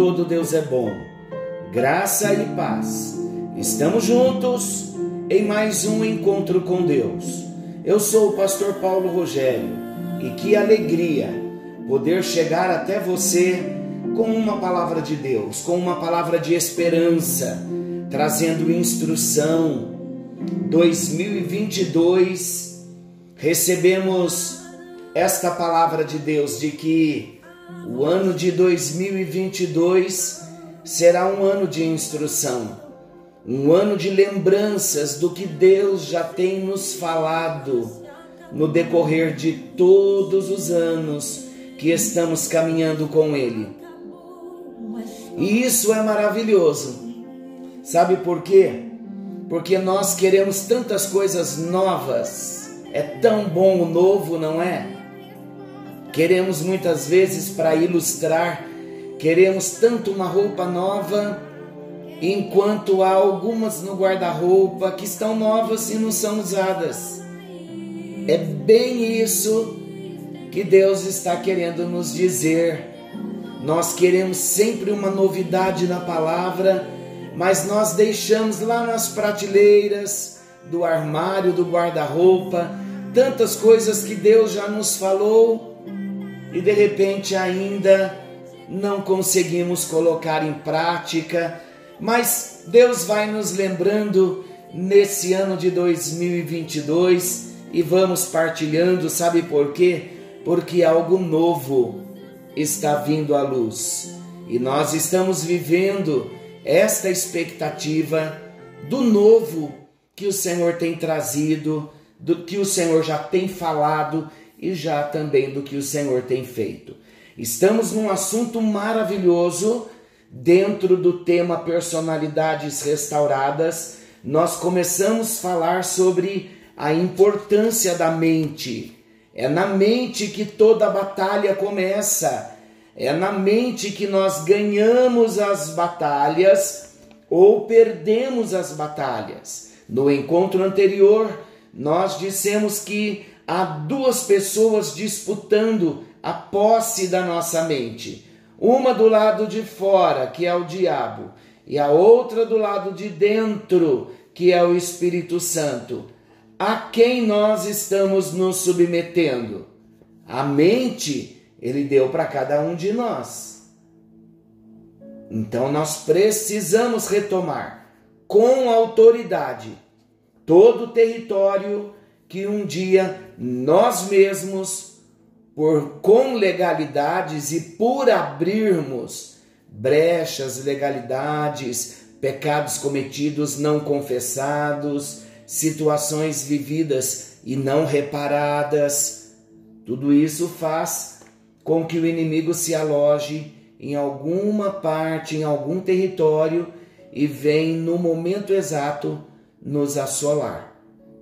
todo Deus é bom. Graça e paz. Estamos juntos em mais um encontro com Deus. Eu sou o pastor Paulo Rogério e que alegria poder chegar até você com uma palavra de Deus, com uma palavra de esperança, trazendo instrução. 2022 recebemos esta palavra de Deus de que o ano de 2022 será um ano de instrução, um ano de lembranças do que Deus já tem nos falado no decorrer de todos os anos que estamos caminhando com Ele. E isso é maravilhoso. Sabe por quê? Porque nós queremos tantas coisas novas. É tão bom o novo, não é? Queremos muitas vezes para ilustrar, queremos tanto uma roupa nova, enquanto há algumas no guarda-roupa que estão novas e não são usadas. É bem isso que Deus está querendo nos dizer. Nós queremos sempre uma novidade na palavra, mas nós deixamos lá nas prateleiras do armário, do guarda-roupa, tantas coisas que Deus já nos falou e de repente ainda não conseguimos colocar em prática, mas Deus vai nos lembrando nesse ano de 2022 e vamos partilhando, sabe por quê? Porque algo novo está vindo à luz e nós estamos vivendo esta expectativa do novo que o Senhor tem trazido, do que o Senhor já tem falado e já também do que o Senhor tem feito. Estamos num assunto maravilhoso dentro do tema personalidades restauradas. Nós começamos a falar sobre a importância da mente. É na mente que toda a batalha começa. É na mente que nós ganhamos as batalhas ou perdemos as batalhas. No encontro anterior, nós dissemos que há duas pessoas disputando a posse da nossa mente. Uma do lado de fora, que é o diabo, e a outra do lado de dentro, que é o Espírito Santo. A quem nós estamos nos submetendo? A mente ele deu para cada um de nós. Então nós precisamos retomar com autoridade todo o território que um dia nós mesmos, por com legalidades e por abrirmos brechas, legalidades, pecados cometidos não confessados, situações vividas e não reparadas, tudo isso faz com que o inimigo se aloje em alguma parte, em algum território e vem no momento exato nos assolar.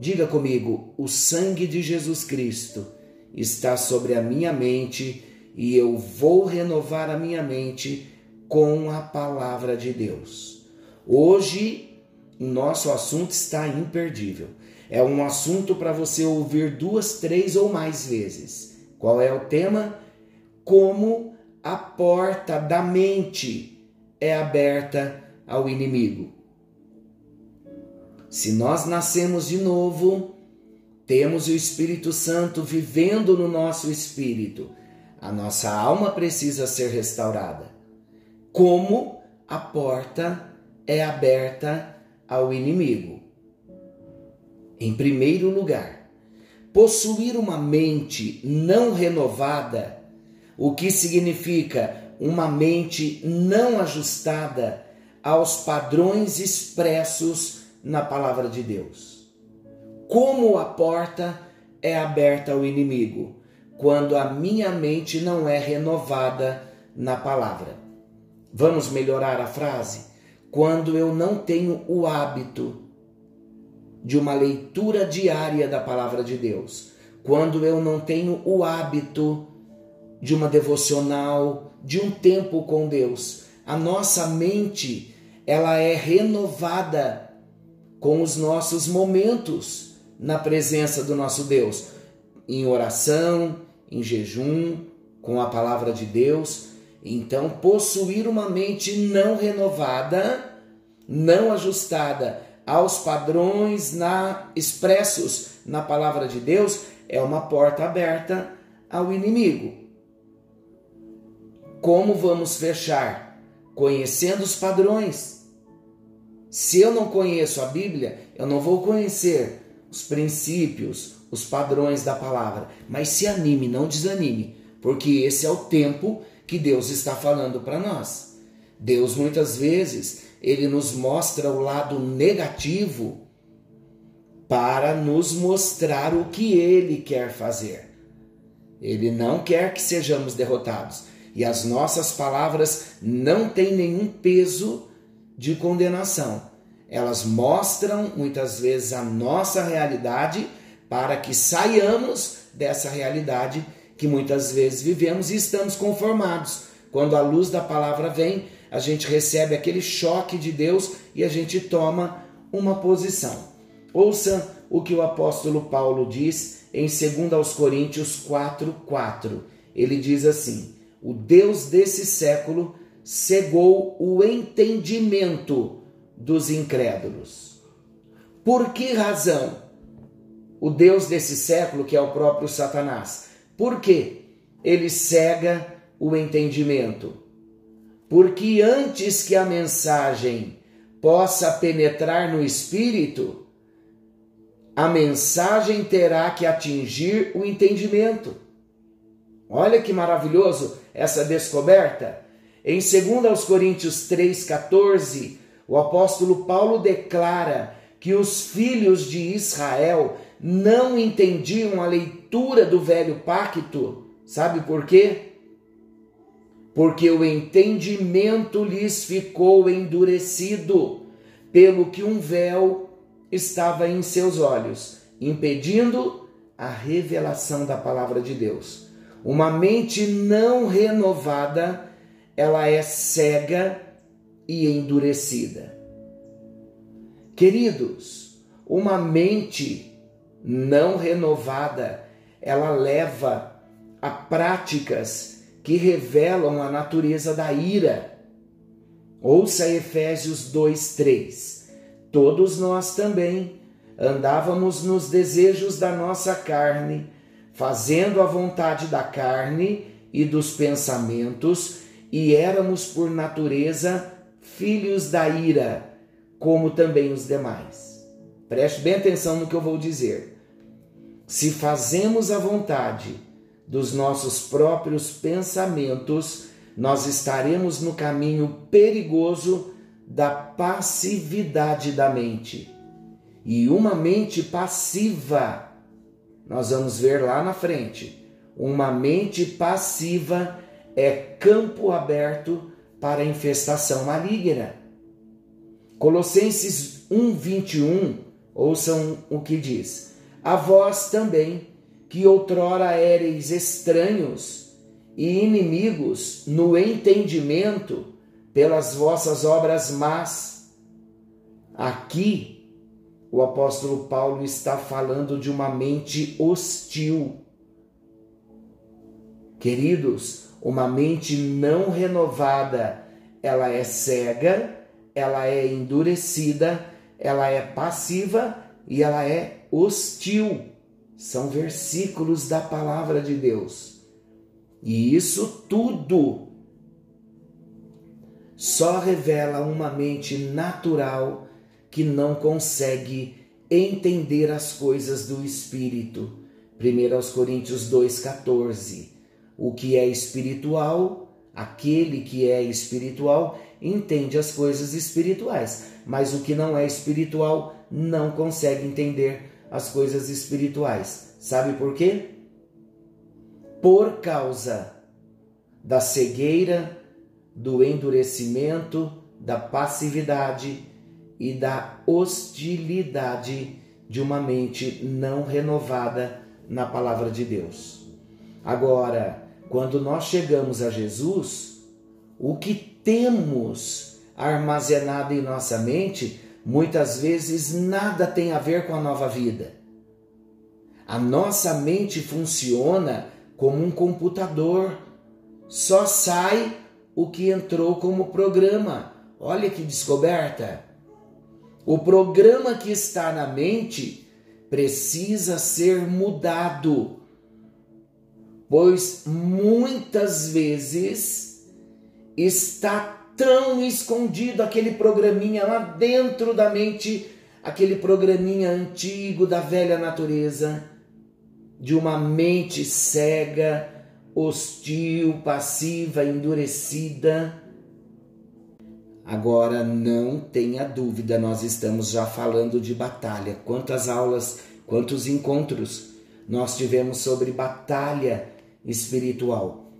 Diga comigo: o sangue de Jesus Cristo está sobre a minha mente e eu vou renovar a minha mente com a palavra de Deus. Hoje, o nosso assunto está imperdível. É um assunto para você ouvir duas, três ou mais vezes. Qual é o tema? Como a porta da mente é aberta ao inimigo. Se nós nascemos de novo, temos o Espírito Santo vivendo no nosso espírito. A nossa alma precisa ser restaurada. Como a porta é aberta ao inimigo? Em primeiro lugar, possuir uma mente não renovada, o que significa uma mente não ajustada aos padrões expressos na palavra de Deus. Como a porta é aberta ao inimigo quando a minha mente não é renovada na palavra. Vamos melhorar a frase? Quando eu não tenho o hábito de uma leitura diária da palavra de Deus, quando eu não tenho o hábito de uma devocional, de um tempo com Deus, a nossa mente ela é renovada com os nossos momentos na presença do nosso Deus. em oração, em jejum, com a palavra de Deus. Então, possuir uma mente não renovada, não ajustada aos padrões na, expressos na palavra de Deus é uma porta aberta ao inimigo. Como vamos fechar? Conhecendo os padrões. Se eu não conheço a Bíblia, eu não vou conhecer os princípios, os padrões da palavra. Mas se anime, não desanime, porque esse é o tempo que Deus está falando para nós. Deus muitas vezes ele nos mostra o lado negativo para nos mostrar o que ele quer fazer. Ele não quer que sejamos derrotados. E as nossas palavras não têm nenhum peso de condenação. Elas mostram muitas vezes a nossa realidade para que saiamos dessa realidade que muitas vezes vivemos e estamos conformados. Quando a luz da palavra vem, a gente recebe aquele choque de Deus e a gente toma uma posição. Ouça o que o apóstolo Paulo diz em 2 Coríntios 4, 4. Ele diz assim: O Deus desse século cegou o entendimento dos incrédulos. Por que razão? O Deus desse século, que é o próprio Satanás, por que ele cega o entendimento? Porque antes que a mensagem possa penetrar no espírito, a mensagem terá que atingir o entendimento. Olha que maravilhoso essa descoberta. Em 2 Coríntios 3,14, o apóstolo Paulo declara que os filhos de Israel não entendiam a leitura do velho pacto. Sabe por quê? Porque o entendimento lhes ficou endurecido, pelo que um véu estava em seus olhos, impedindo a revelação da palavra de Deus. Uma mente não renovada, ela é cega e endurecida. Queridos, uma mente não renovada, ela leva a práticas que revelam a natureza da ira. Ouça Efésios 2:3. Todos nós também andávamos nos desejos da nossa carne, fazendo a vontade da carne e dos pensamentos, e éramos por natureza filhos da ira, como também os demais. Preste bem atenção no que eu vou dizer. Se fazemos a vontade dos nossos próprios pensamentos, nós estaremos no caminho perigoso da passividade da mente. E uma mente passiva, nós vamos ver lá na frente, uma mente passiva é campo aberto para infestação maligna. Colossenses 1:21, ouçam o que diz: A vós também, que outrora éreis estranhos e inimigos no entendimento, pelas vossas obras más. Aqui, o apóstolo Paulo está falando de uma mente hostil. Queridos, uma mente não renovada, ela é cega, ela é endurecida, ela é passiva e ela é hostil. São versículos da palavra de Deus. E isso tudo só revela uma mente natural que não consegue entender as coisas do Espírito. 1 Coríntios 2,14. O que é espiritual, aquele que é espiritual, entende as coisas espirituais, mas o que não é espiritual não consegue entender as coisas espirituais. Sabe por quê? Por causa da cegueira do endurecimento, da passividade e da hostilidade de uma mente não renovada na palavra de Deus. Agora, quando nós chegamos a Jesus, o que temos armazenado em nossa mente muitas vezes nada tem a ver com a nova vida. A nossa mente funciona como um computador. Só sai o que entrou como programa. Olha que descoberta! O programa que está na mente precisa ser mudado, pois muitas vezes está tão escondido aquele programinha lá dentro da mente, aquele programinha antigo da velha natureza, de uma mente cega, hostil, passiva, endurecida Agora não tenha dúvida, nós estamos já falando de batalha. Quantas aulas, quantos encontros nós tivemos sobre batalha espiritual.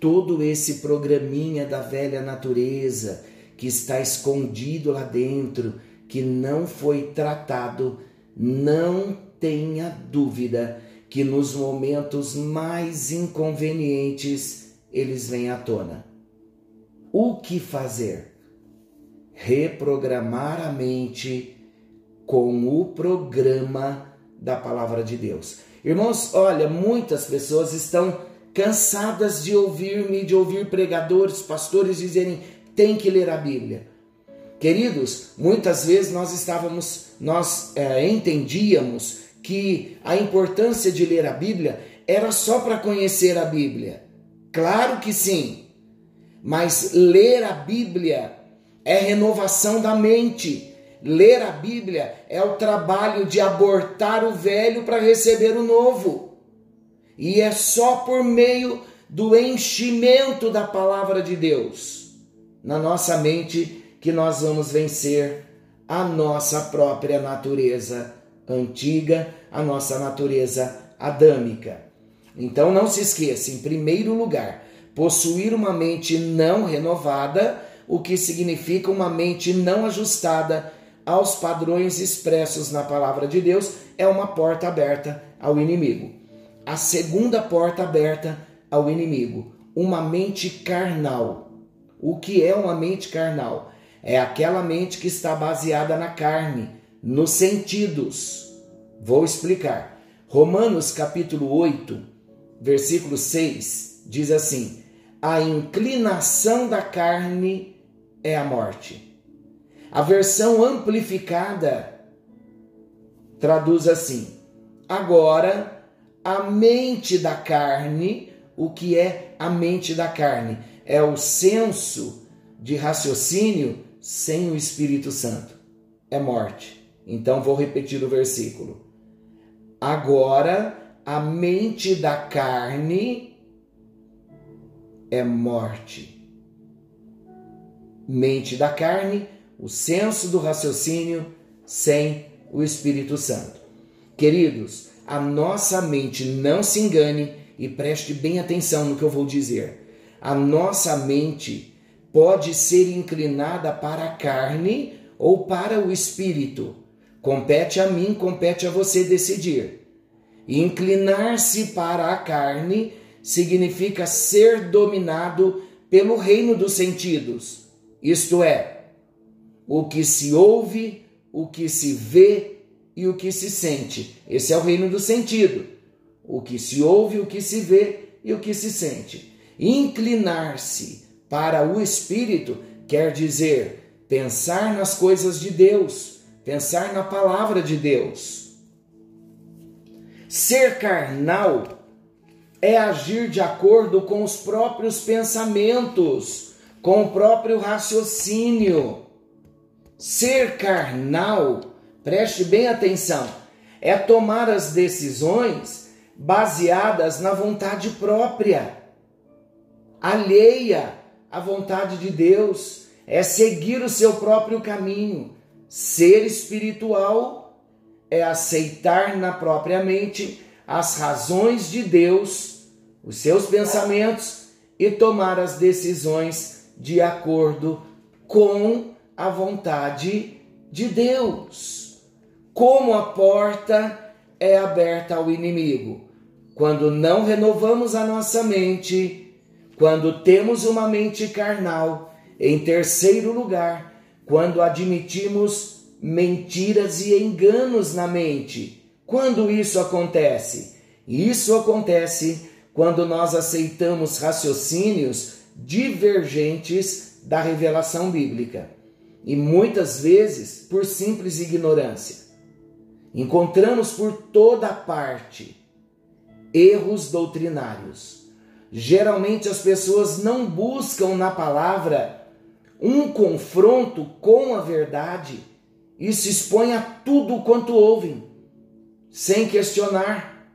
Todo esse programinha da velha natureza que está escondido lá dentro, que não foi tratado, não tenha dúvida que nos momentos mais inconvenientes eles vêm à tona. O que fazer? reprogramar a mente com o programa da palavra de Deus. Irmãos, olha, muitas pessoas estão cansadas de ouvir-me, de ouvir pregadores, pastores dizerem tem que ler a Bíblia. Queridos, muitas vezes nós estávamos, nós é, entendíamos que a importância de ler a Bíblia era só para conhecer a Bíblia. Claro que sim, mas ler a Bíblia é renovação da mente. Ler a Bíblia é o trabalho de abortar o velho para receber o novo. E é só por meio do enchimento da palavra de Deus na nossa mente que nós vamos vencer a nossa própria natureza antiga, a nossa natureza adâmica. Então não se esqueça, em primeiro lugar, possuir uma mente não renovada o que significa uma mente não ajustada aos padrões expressos na palavra de Deus, é uma porta aberta ao inimigo. A segunda porta aberta ao inimigo, uma mente carnal. O que é uma mente carnal? É aquela mente que está baseada na carne, nos sentidos. Vou explicar. Romanos capítulo 8, versículo 6 diz assim: A inclinação da carne é a morte. A versão amplificada traduz assim: agora a mente da carne, o que é a mente da carne? É o senso de raciocínio sem o Espírito Santo. É morte. Então vou repetir o versículo. Agora a mente da carne é morte mente da carne, o senso do raciocínio sem o Espírito Santo. Queridos, a nossa mente não se engane e preste bem atenção no que eu vou dizer. A nossa mente pode ser inclinada para a carne ou para o espírito. Compete a mim, compete a você decidir. Inclinar-se para a carne significa ser dominado pelo reino dos sentidos isto é, o que se ouve, o que se vê e o que se sente. Esse é o reino do sentido. O que se ouve, o que se vê e o que se sente. Inclinar-se para o espírito quer dizer pensar nas coisas de Deus, pensar na palavra de Deus. Ser carnal é agir de acordo com os próprios pensamentos com o próprio raciocínio. Ser carnal, preste bem atenção, é tomar as decisões baseadas na vontade própria, alheia à vontade de Deus, é seguir o seu próprio caminho. Ser espiritual é aceitar na própria mente as razões de Deus, os seus pensamentos e tomar as decisões de acordo com a vontade de Deus. Como a porta é aberta ao inimigo. Quando não renovamos a nossa mente, quando temos uma mente carnal, em terceiro lugar, quando admitimos mentiras e enganos na mente. Quando isso acontece? Isso acontece quando nós aceitamos raciocínios divergentes da revelação bíblica e muitas vezes por simples ignorância. Encontramos por toda parte erros doutrinários. Geralmente as pessoas não buscam na palavra um confronto com a verdade e se expõem a tudo quanto ouvem, sem questionar,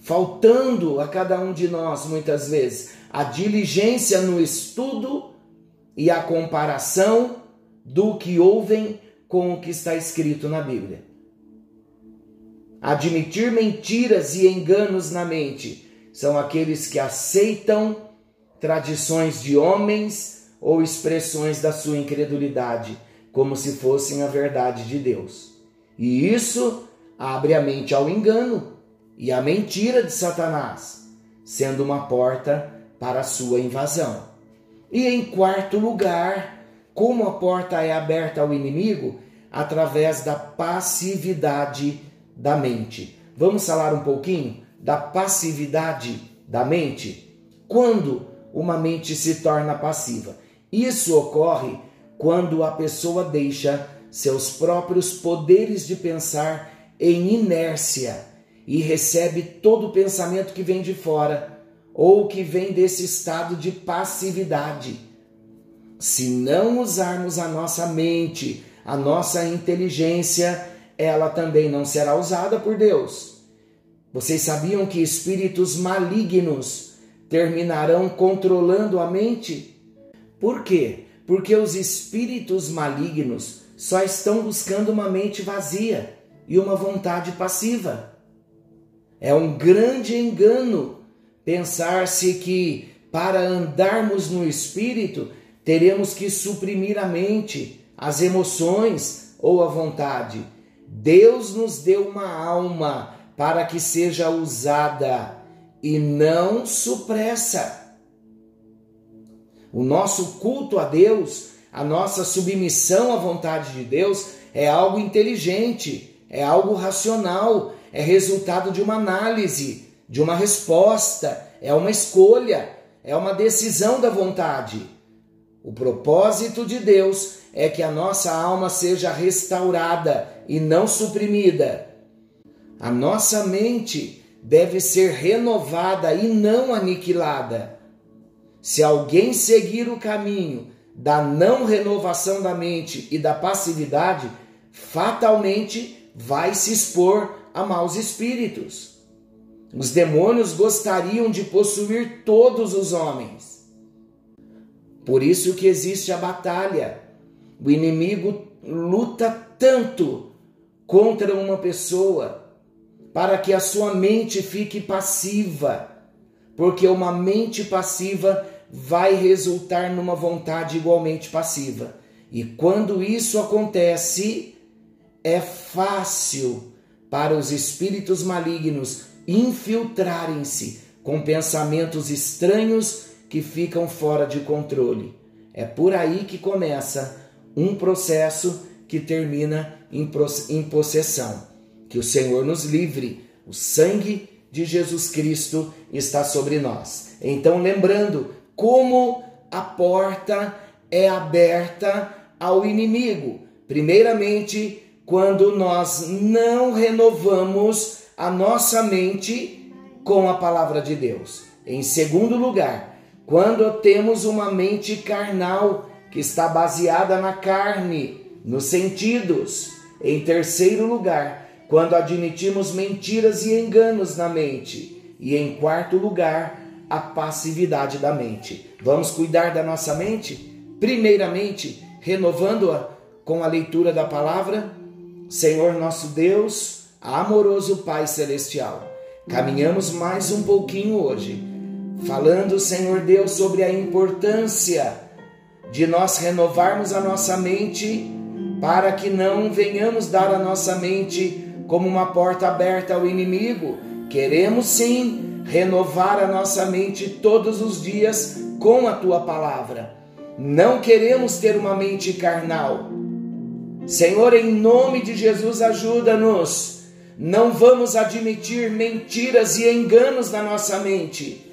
faltando a cada um de nós muitas vezes a diligência no estudo e a comparação do que ouvem com o que está escrito na Bíblia. Admitir mentiras e enganos na mente são aqueles que aceitam tradições de homens ou expressões da sua incredulidade como se fossem a verdade de Deus. E isso abre a mente ao engano e à mentira de Satanás, sendo uma porta para a sua invasão. E em quarto lugar, como a porta é aberta ao inimigo? Através da passividade da mente. Vamos falar um pouquinho da passividade da mente? Quando uma mente se torna passiva? Isso ocorre quando a pessoa deixa seus próprios poderes de pensar em inércia e recebe todo o pensamento que vem de fora ou que vem desse estado de passividade. Se não usarmos a nossa mente, a nossa inteligência, ela também não será usada por Deus. Vocês sabiam que espíritos malignos terminarão controlando a mente? Por quê? Porque os espíritos malignos só estão buscando uma mente vazia e uma vontade passiva. É um grande engano pensar-se que para andarmos no espírito teremos que suprimir a mente, as emoções ou a vontade. Deus nos deu uma alma para que seja usada e não supressa. O nosso culto a Deus, a nossa submissão à vontade de Deus é algo inteligente, é algo racional, é resultado de uma análise, de uma resposta, é uma escolha, é uma decisão da vontade. O propósito de Deus é que a nossa alma seja restaurada e não suprimida. A nossa mente deve ser renovada e não aniquilada. Se alguém seguir o caminho da não renovação da mente e da passividade, fatalmente vai se expor a maus espíritos. Os demônios gostariam de possuir todos os homens. Por isso que existe a batalha. O inimigo luta tanto contra uma pessoa para que a sua mente fique passiva, porque uma mente passiva vai resultar numa vontade igualmente passiva. E quando isso acontece, é fácil para os espíritos malignos infiltrarem-se com pensamentos estranhos que ficam fora de controle. É por aí que começa um processo que termina em possessão. Que o Senhor nos livre. O sangue de Jesus Cristo está sobre nós. Então, lembrando como a porta é aberta ao inimigo. Primeiramente, quando nós não renovamos a nossa mente com a palavra de Deus. Em segundo lugar, quando temos uma mente carnal que está baseada na carne, nos sentidos. Em terceiro lugar, quando admitimos mentiras e enganos na mente. E em quarto lugar, a passividade da mente. Vamos cuidar da nossa mente? Primeiramente, renovando-a com a leitura da palavra. Senhor nosso Deus, amoroso Pai Celestial. Caminhamos mais um pouquinho hoje, falando, Senhor Deus, sobre a importância de nós renovarmos a nossa mente para que não venhamos dar a nossa mente como uma porta aberta ao inimigo. Queremos sim renovar a nossa mente todos os dias com a tua palavra. Não queremos ter uma mente carnal. Senhor, em nome de Jesus, ajuda-nos não vamos admitir mentiras e enganos na nossa mente.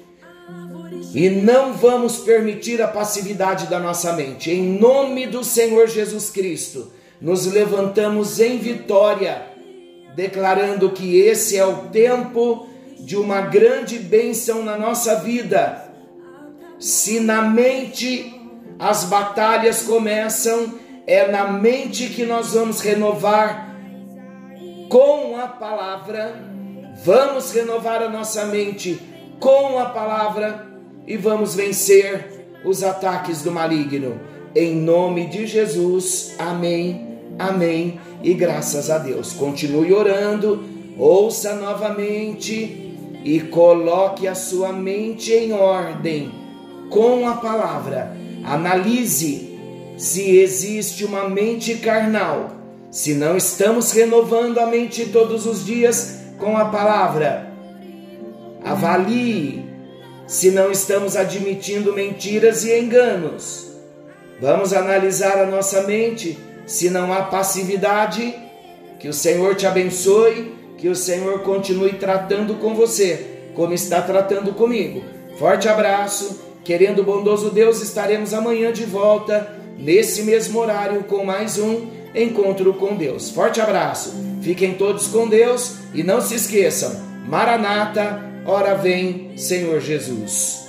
E não vamos permitir a passividade da nossa mente. Em nome do Senhor Jesus Cristo, nos levantamos em vitória, declarando que esse é o tempo de uma grande bênção na nossa vida. Se na mente as batalhas começam, é na mente que nós vamos renovar com a palavra. Vamos renovar a nossa mente com a palavra e vamos vencer os ataques do maligno. Em nome de Jesus. Amém. Amém. E graças a Deus. Continue orando, ouça novamente e coloque a sua mente em ordem com a palavra. Analise se existe uma mente carnal, se não estamos renovando a mente todos os dias com a palavra. Avalie se não estamos admitindo mentiras e enganos. Vamos analisar a nossa mente se não há passividade. Que o Senhor te abençoe, que o Senhor continue tratando com você, como está tratando comigo. Forte abraço, querendo bondoso Deus, estaremos amanhã de volta, nesse mesmo horário, com mais um encontro com Deus. Forte abraço, fiquem todos com Deus e não se esqueçam, Maranata Ora vem, Senhor Jesus.